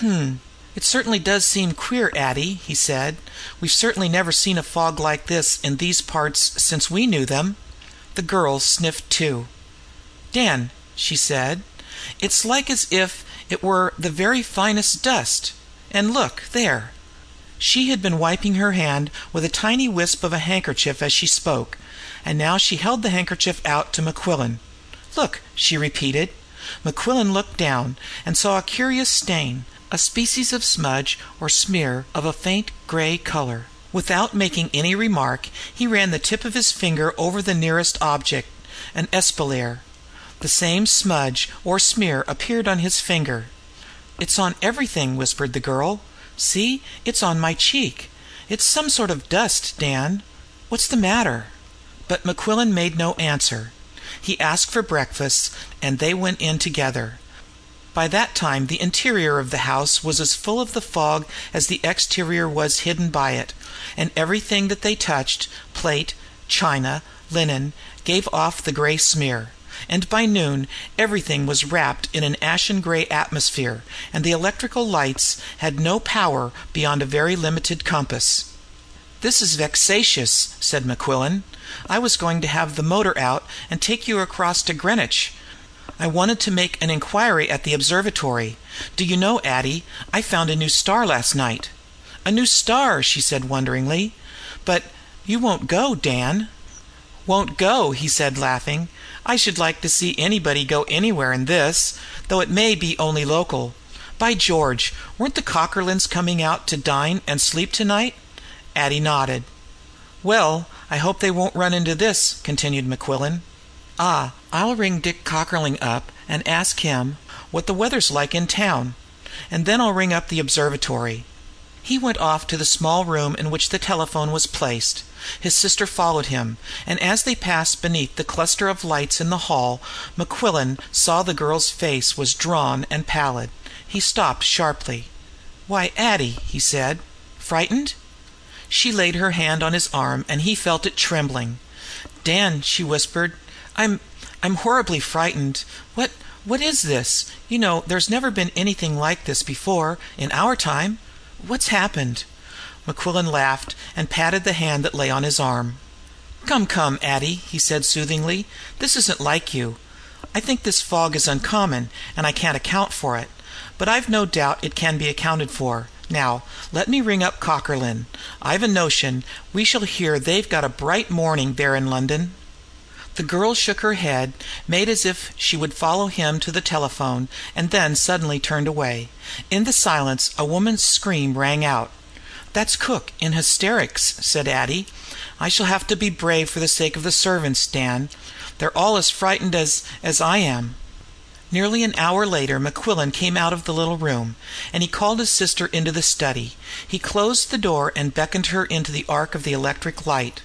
"Hm! It certainly does seem queer, Addie," he said. "We've certainly never seen a fog like this in these parts since we knew them." The girl sniffed too. "Dan," she said, "it's like as if it were the very finest dust. And look there!" She had been wiping her hand with a tiny wisp of a handkerchief as she spoke, and now she held the handkerchief out to Mequillen. "Look!" she repeated. Mequillen looked down, and saw a curious stain, a species of smudge or smear of a faint grey colour. Without making any remark, he ran the tip of his finger over the nearest object an espalier. The same smudge or smear appeared on his finger. "It's on everything," whispered the girl. "See, it's on my cheek. It's some sort of dust, Dan. What's the matter?" But Mequillen made no answer. He asked for breakfast, and they went in together. By that time the interior of the house was as full of the fog as the exterior was hidden by it, and everything that they touched plate, china, linen gave off the grey smear and by noon everything was wrapped in an ashen grey atmosphere, and the electrical lights had no power beyond a very limited compass. "This is vexatious," said Mequillen. "I was going to have the motor out and take you across to Greenwich. I wanted to make an inquiry at the observatory. Do you know, Addie, I found a new star last night." "A new star!" she said wonderingly. "But you won't go, Dan?" "Won't go?" he said, laughing. "I should like to see anybody go anywhere in this, though it may be only local. By George, weren't the Cockerlynes coming out to dine and sleep to night?" Addie nodded. "Well, I hope they won't run into this," continued Mequillen. "Ah, I'll ring Dick Cockerlyne up and ask him what the weather's like in town, and then I'll ring up the observatory. He went off to the small room in which the telephone was placed. His sister followed him, and as they passed beneath the cluster of lights in the hall, Mequillen saw the girl's face was drawn and pallid. He stopped sharply. "Why, Addie!" he said. "Frightened?" She laid her hand on his arm, and he felt it trembling. "Dan," she whispered, "I'm I'm horribly frightened. What what is this? You know there's never been anything like this before in our time. What's happened?" Mequillen laughed, and patted the hand that lay on his arm. "Come, come, Addie," he said soothingly. "This isn't like you. I think this fog is uncommon, and I can't account for it. But I've no doubt it can be accounted for. Now, let me ring up Cockerlyne. I've a notion we shall hear they've got a bright morning there in London." The girl shook her head, made as if she would follow him to the telephone, and then suddenly turned away. In the silence a woman's scream rang out. "That's cook, in hysterics," said Addie. "I shall have to be brave for the sake of the servants, Dan. They're all as frightened as as I am." Nearly an hour later Mequillen came out of the little room, and he called his sister into the study. He closed the door and beckoned her into the arc of the electric light.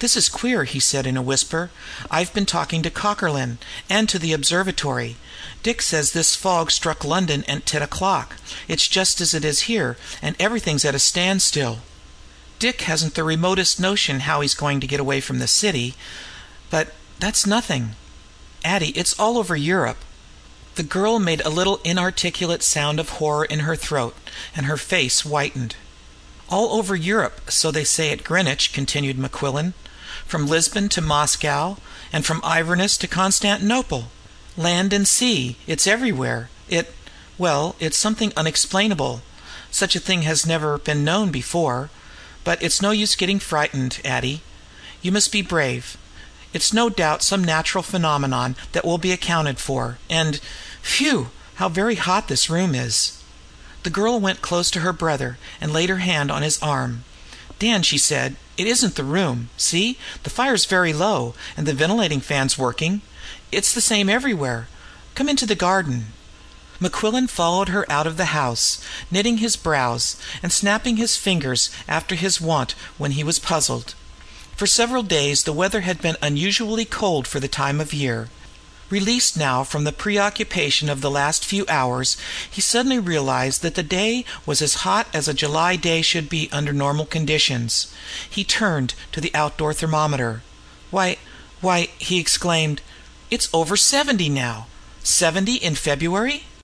"This is queer," he said in a whisper. "I've been talking to Cockerlyne, and to the observatory. Dick says this fog struck London at ten o'clock. It's just as it is here, and everything's at a standstill. Dick hasn't the remotest notion how he's going to get away from the city. But that's nothing. Addie, it's all over Europe." The girl made a little inarticulate sound of horror in her throat, and her face whitened. "All over Europe, so they say at Greenwich," continued Mequillen from Lisbon to Moscow, and from Inverness to Constantinople. Land and sea, it's everywhere. It well, it's something unexplainable. Such a thing has never been known before. But it's no use getting frightened, Addie. You must be brave. It's no doubt some natural phenomenon that will be accounted for. And phew! How very hot this room is!" The girl went close to her brother, and laid her hand on his arm. "Dan," she said. It isn't the room. See, the fire's very low, and the ventilating fan's working. It's the same everywhere. Come into the garden." Mequillen followed her out of the house, knitting his brows, and snapping his fingers after his wont when he was puzzled. For several days the weather had been unusually cold for the time of year. Released now from the preoccupation of the last few hours, he suddenly realized that the day was as hot as a July day should be under normal conditions. He turned to the outdoor thermometer. "Why why!" he exclaimed. "It's over seventy now! Seventy in February!"